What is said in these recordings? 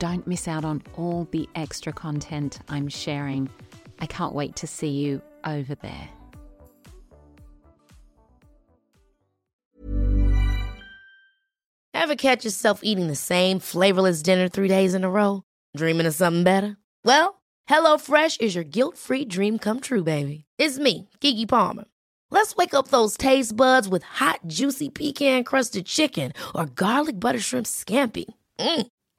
Don't miss out on all the extra content I'm sharing. I can't wait to see you over there. Ever catch yourself eating the same flavorless dinner three days in a row? Dreaming of something better? Well, HelloFresh is your guilt free dream come true, baby. It's me, Keke Palmer. Let's wake up those taste buds with hot, juicy pecan crusted chicken or garlic butter shrimp scampi. Mm.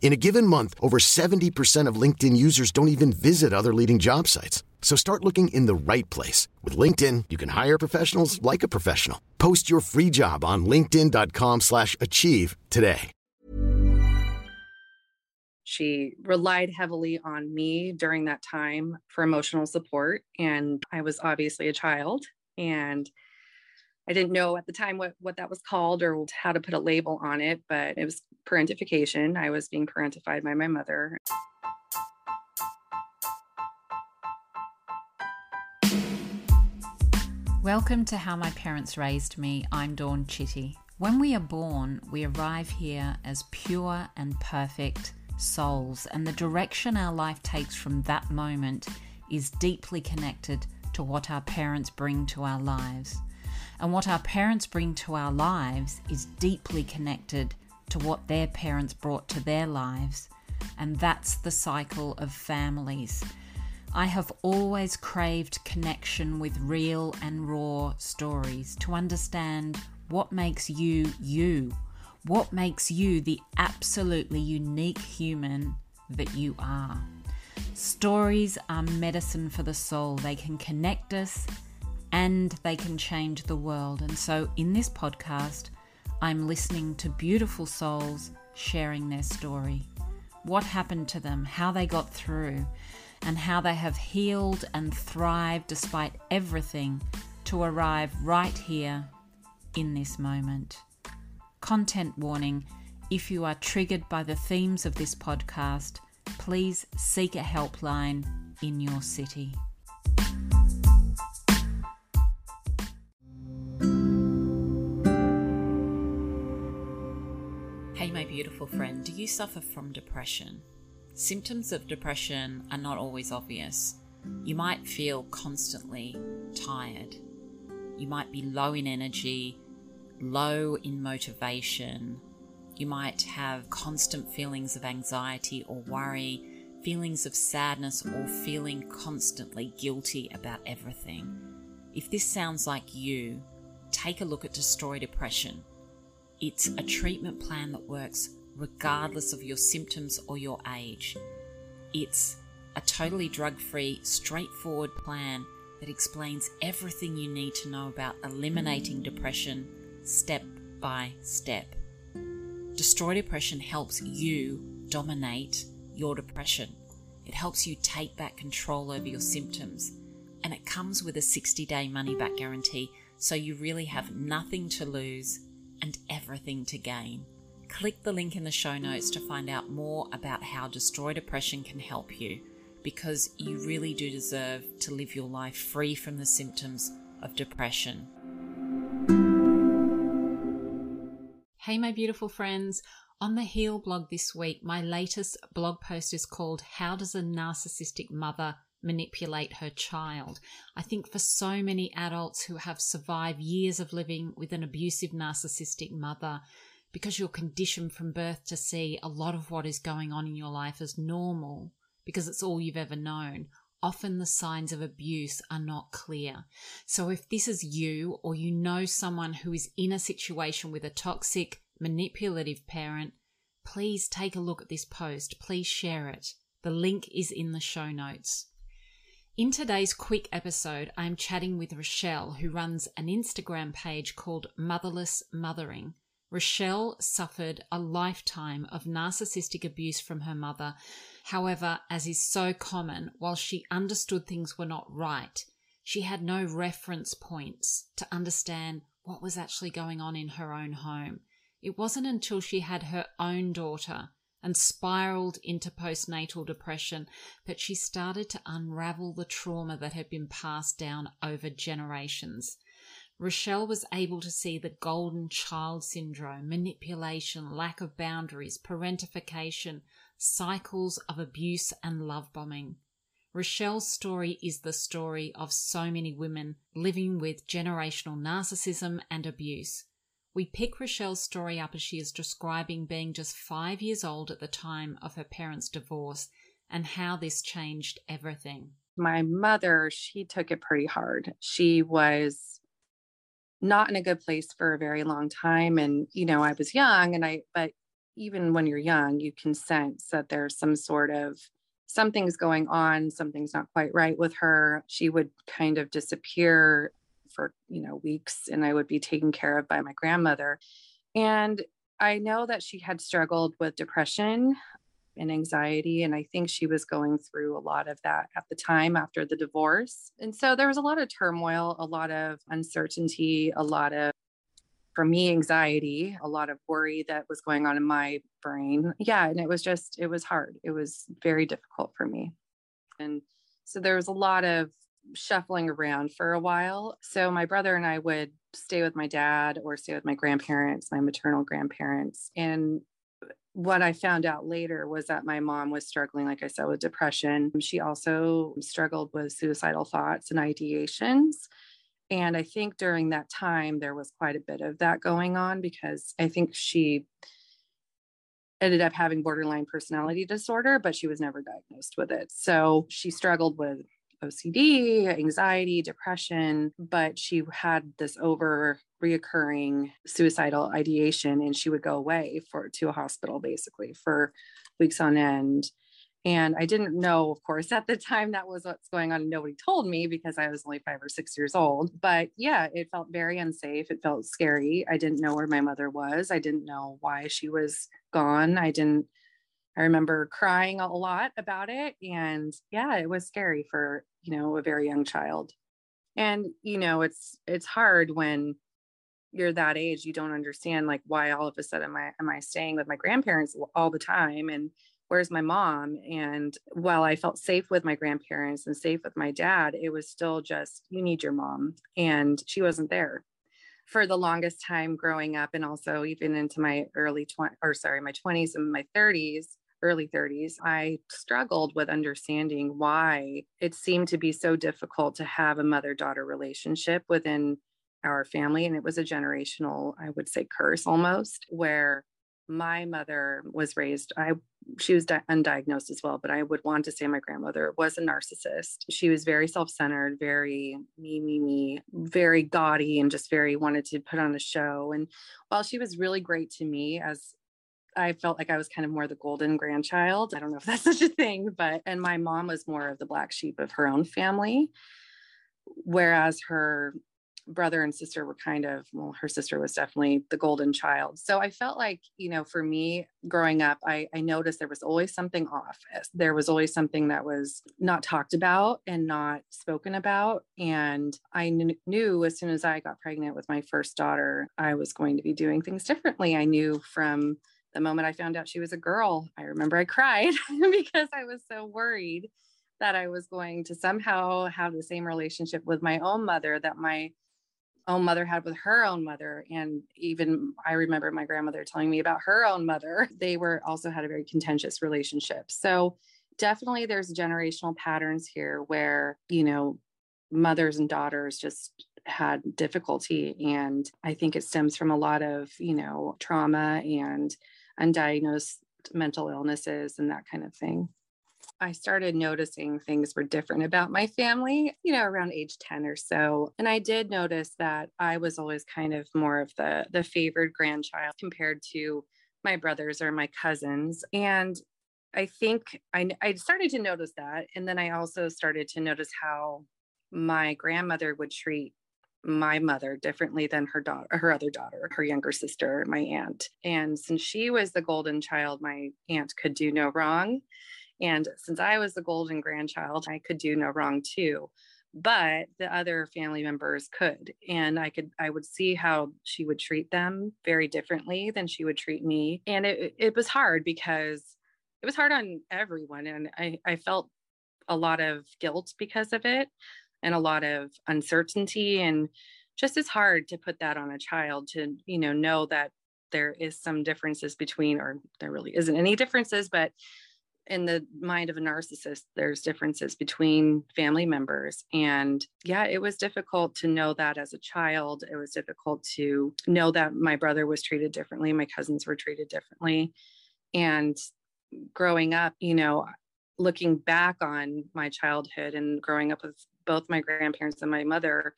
In a given month, over 70% of LinkedIn users don't even visit other leading job sites. So start looking in the right place. With LinkedIn, you can hire professionals like a professional. Post your free job on linkedin.com slash achieve today. She relied heavily on me during that time for emotional support. And I was obviously a child. And I didn't know at the time what, what that was called or how to put a label on it, but it was parentification. I was being parentified by my mother. Welcome to How My Parents Raised Me. I'm Dawn Chitty. When we are born, we arrive here as pure and perfect souls, and the direction our life takes from that moment is deeply connected to what our parents bring to our lives. And what our parents bring to our lives is deeply connected to what their parents brought to their lives. And that's the cycle of families. I have always craved connection with real and raw stories to understand what makes you you, what makes you the absolutely unique human that you are. Stories are medicine for the soul. They can connect us and they can change the world. And so, in this podcast, I'm listening to beautiful souls sharing their story. What happened to them, how they got through, and how they have healed and thrived despite everything to arrive right here in this moment. Content warning if you are triggered by the themes of this podcast, please seek a helpline in your city. Beautiful friend, do you suffer from depression? Symptoms of depression are not always obvious. You might feel constantly tired. You might be low in energy, low in motivation. You might have constant feelings of anxiety or worry, feelings of sadness, or feeling constantly guilty about everything. If this sounds like you, take a look at Destroy Depression. It's a treatment plan that works regardless of your symptoms or your age. It's a totally drug free, straightforward plan that explains everything you need to know about eliminating depression step by step. Destroy Depression helps you dominate your depression. It helps you take back control over your symptoms. And it comes with a 60 day money back guarantee, so you really have nothing to lose and everything to gain. Click the link in the show notes to find out more about how Destroy Depression can help you because you really do deserve to live your life free from the symptoms of depression. Hey, my beautiful friends. On the Heal blog this week, my latest blog post is called How Does a Narcissistic Mother Manipulate Her Child? I think for so many adults who have survived years of living with an abusive narcissistic mother, because you're conditioned from birth to see a lot of what is going on in your life as normal, because it's all you've ever known, often the signs of abuse are not clear. So if this is you or you know someone who is in a situation with a toxic, manipulative parent, please take a look at this post. Please share it. The link is in the show notes. In today's quick episode, I'm chatting with Richelle, who runs an Instagram page called Motherless Mothering. Richelle suffered a lifetime of narcissistic abuse from her mother. However, as is so common, while she understood things were not right, she had no reference points to understand what was actually going on in her own home. It wasn't until she had her own daughter and spiraled into postnatal depression, but she started to unravel the trauma that had been passed down over generations. Richelle was able to see the golden child syndrome, manipulation, lack of boundaries, parentification, cycles of abuse and love bombing. Richelle's story is the story of so many women living with generational narcissism and abuse. We pick Richelle's story up as she is describing being just five years old at the time of her parents' divorce and how this changed everything. My mother, she took it pretty hard. She was not in a good place for a very long time. And, you know, I was young and I, but even when you're young, you can sense that there's some sort of something's going on, something's not quite right with her. She would kind of disappear for you know weeks and i would be taken care of by my grandmother. And i know that she had struggled with depression and anxiety and i think she was going through a lot of that at the time after the divorce. And so there was a lot of turmoil a lot of uncertainty a lot of for me anxiety a lot of worry that was going on in my brain. Yeah and it was just it was hard. It was very difficult for me. And so there was a lot of shuffling around for a while. So my brother and I would stay with my dad or stay with my grandparents, my maternal grandparents. And what I found out later was that my mom was struggling, like I said, with depression. She also struggled with suicidal thoughts and ideations. And I think during that time, there was quite a bit of that going on because I think she ended up having borderline personality disorder, but she was never diagnosed with it. So she struggled with OCD, anxiety, depression, but she had this over reoccurring suicidal ideation and she would go away for to a hospital basically for weeks on end. And I didn't know, of course, at the time that was what's going on. Nobody told me because I was only five or six years old. But yeah, it felt very unsafe. It felt scary. I didn't know where my mother was. I didn't know why she was gone. I didn't I remember crying a lot about it. And yeah, it was scary for, you know, a very young child. And, you know, it's it's hard when you're that age, you don't understand like why all of a sudden am I am I staying with my grandparents all the time and where's my mom? And while I felt safe with my grandparents and safe with my dad, it was still just you need your mom. And she wasn't there for the longest time growing up and also even into my early 20 or sorry my 20s and my 30s early 30s, I struggled with understanding why it seemed to be so difficult to have a mother daughter relationship within our family. And it was a generational, I would say, curse almost, where my mother was raised i she was di- undiagnosed as well but i would want to say my grandmother was a narcissist she was very self-centered very me me me very gaudy and just very wanted to put on a show and while she was really great to me as I felt like I was kind of more the golden grandchild. I don't know if that's such a thing, but, and my mom was more of the black sheep of her own family. Whereas her brother and sister were kind of, well, her sister was definitely the golden child. So I felt like, you know, for me growing up, I, I noticed there was always something off. There was always something that was not talked about and not spoken about. And I kn- knew as soon as I got pregnant with my first daughter, I was going to be doing things differently. I knew from the moment I found out she was a girl, I remember I cried because I was so worried that I was going to somehow have the same relationship with my own mother that my own mother had with her own mother. And even I remember my grandmother telling me about her own mother. They were also had a very contentious relationship. So definitely there's generational patterns here where, you know, mothers and daughters just had difficulty. And I think it stems from a lot of, you know, trauma and undiagnosed mental illnesses and that kind of thing. I started noticing things were different about my family, you know, around age 10 or so. And I did notice that I was always kind of more of the the favored grandchild compared to my brothers or my cousins. And I think I, I started to notice that. And then I also started to notice how my grandmother would treat my mother differently than her daughter her other daughter her younger sister my aunt. And since she was the golden child my aunt could do no wrong. And since i was the golden grandchild i could do no wrong too. But the other family members could. And i could i would see how she would treat them very differently than she would treat me. And it, it was hard because it was hard on everyone. And i i felt a lot of guilt because of it and a lot of uncertainty and just as hard to put that on a child to you know know that there is some differences between or there really isn't any differences but in the mind of a narcissist there's differences between family members. And yeah it was difficult to know that as a child. It was difficult to know that my brother was treated differently my cousins were treated differently. And growing up you know looking back on my childhood and growing up with both my grandparents and my mother,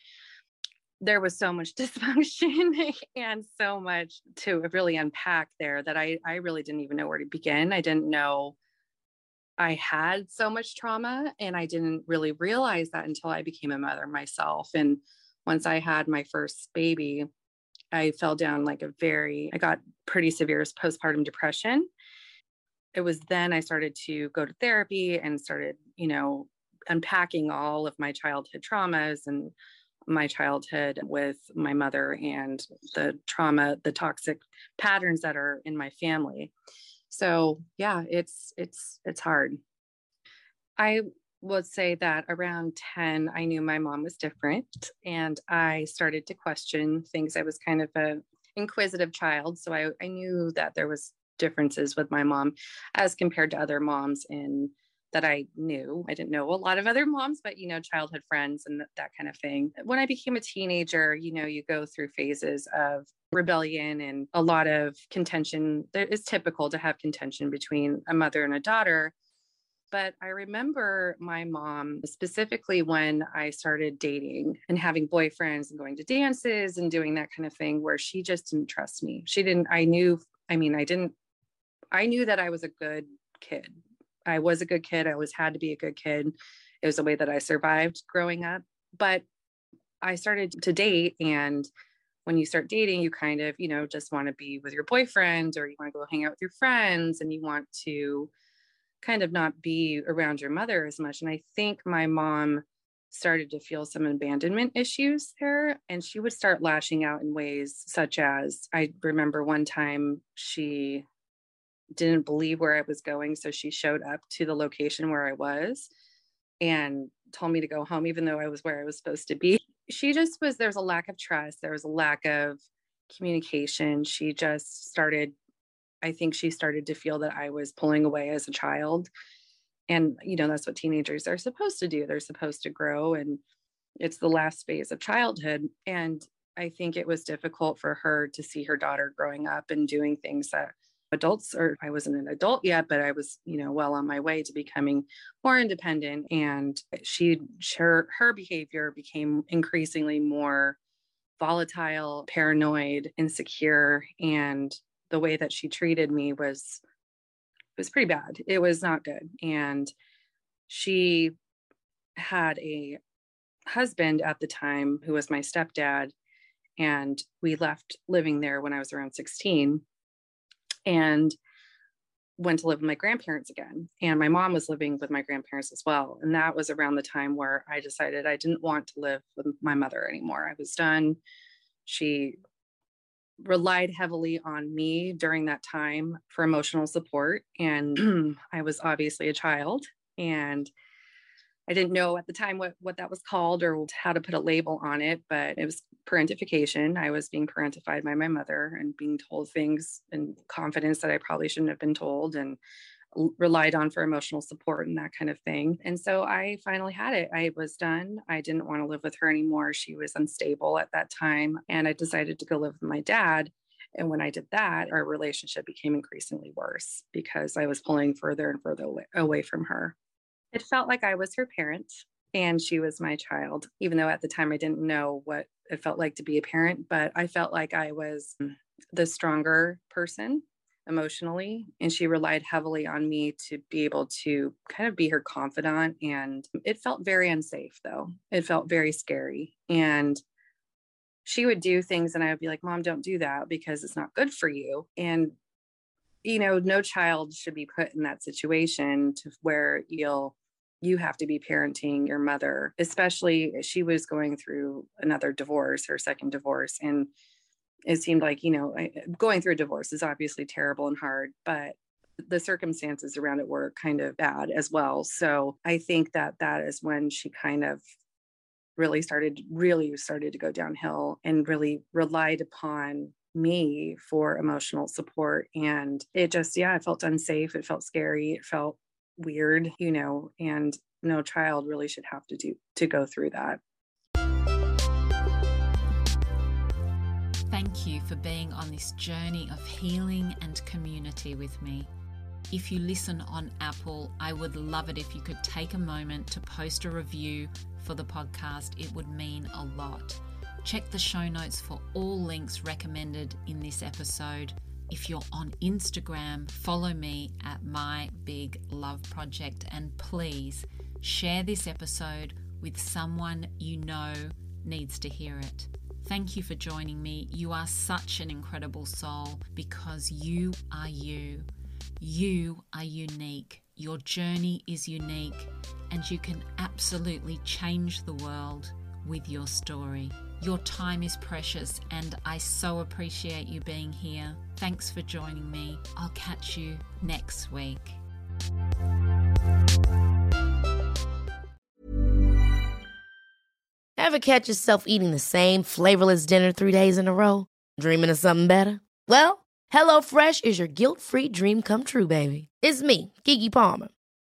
there was so much dysfunction and so much to really unpack there that I, I really didn't even know where to begin. I didn't know I had so much trauma and I didn't really realize that until I became a mother myself. And once I had my first baby, I fell down like a very, I got pretty severe postpartum depression. It was then I started to go to therapy and started, you know, unpacking all of my childhood traumas and my childhood with my mother and the trauma the toxic patterns that are in my family. So yeah it's it's it's hard. I would say that around 10 i knew my mom was different and i started to question things. I was kind of a inquisitive child so i, I knew that there was differences with my mom as compared to other moms in that I knew. I didn't know a lot of other moms, but you know, childhood friends and that kind of thing. When I became a teenager, you know, you go through phases of rebellion and a lot of contention. It's typical to have contention between a mother and a daughter. But I remember my mom specifically when I started dating and having boyfriends and going to dances and doing that kind of thing, where she just didn't trust me. She didn't, I knew, I mean, I didn't, I knew that I was a good kid I was a good kid. I always had to be a good kid. It was the way that I survived growing up. But I started to date and when you start dating, you kind of, you know, just want to be with your boyfriend or you want to go hang out with your friends and you want to kind of not be around your mother as much. And I think my mom started to feel some abandonment issues there and she would start lashing out in ways such as I remember one time she didn't believe where I was going. So she showed up to the location where I was and told me to go home, even though I was where I was supposed to be. She just was, there was a lack of trust, there was a lack of communication. She just started, I think she started to feel that I was pulling away as a child. And, you know, that's what teenagers are supposed to do. They're supposed to grow, and it's the last phase of childhood. And I think it was difficult for her to see her daughter growing up and doing things that adults or I wasn't an adult yet, but I was, you know, well on my way to becoming more independent. And she, her, her behavior became increasingly more volatile, paranoid, insecure. And the way that she treated me was, was pretty bad. It was not good. And she had a husband at the time who was my stepdad. And we left living there when I was around 16 and went to live with my grandparents again. And my mom was living with my grandparents as well. And that was around the time where I decided I didn't want to live with my mother anymore. I was done. She relied heavily on me during that time for emotional support. And I was obviously a child. And I didn't know at the time what, what that was called or how to put a label on it, but it was parentification. I was being parentified by my mother and being told things in confidence that I probably shouldn't have been told and relied on for emotional support and that kind of thing. And so I finally had it. I was done. I didn't want to live with her anymore. She was unstable at that time. And I decided to go live with my dad. And when I did that, our relationship became increasingly worse because I was pulling further and further away from her. It felt like I was her parent and she was my child, even though at the time I didn't know what it felt like to be a parent, but I felt like I was mm, the stronger person emotionally and she relied heavily on me to be able to kind of be her confidant and it felt very unsafe though. It felt very scary and she would do things and i would be like mom don't do that because it's not good for you and you know no child should be put in that situation to where you'll you have to be parenting your mother especially eh, she was going through another divorce her second divorce and it seemed like you know eh, going through a divorce is obviously terrible and hard but the circumstances around it were kind of bad as well. So i think that that is when she kind of really started really started to go downhill and really relied upon me for emotional support and it just yeah it felt unsafe it felt scary it felt weird you know and no child really should have to do to go through that Thank you for being on this journey of healing and community with me. If you listen on Apple, I would love it if you could take a moment to post a review for the podcast. It would mean a lot. Check the show notes for all links recommended in this episode. If you're on Instagram, follow me at My Big Love Project and please share this episode with someone you know needs to hear it. Thank you for joining me. You are such an incredible soul because you are you. You are unique. Your journey is unique, and you can absolutely change the world with your story. Your time is precious, and I so appreciate you being here. Thanks for joining me. I'll catch you next week. Ever catch yourself eating the same flavorless dinner three days in a row? Dreaming of something better? Well, HelloFresh is your guilt free dream come true, baby. It's me, Keke Palmer.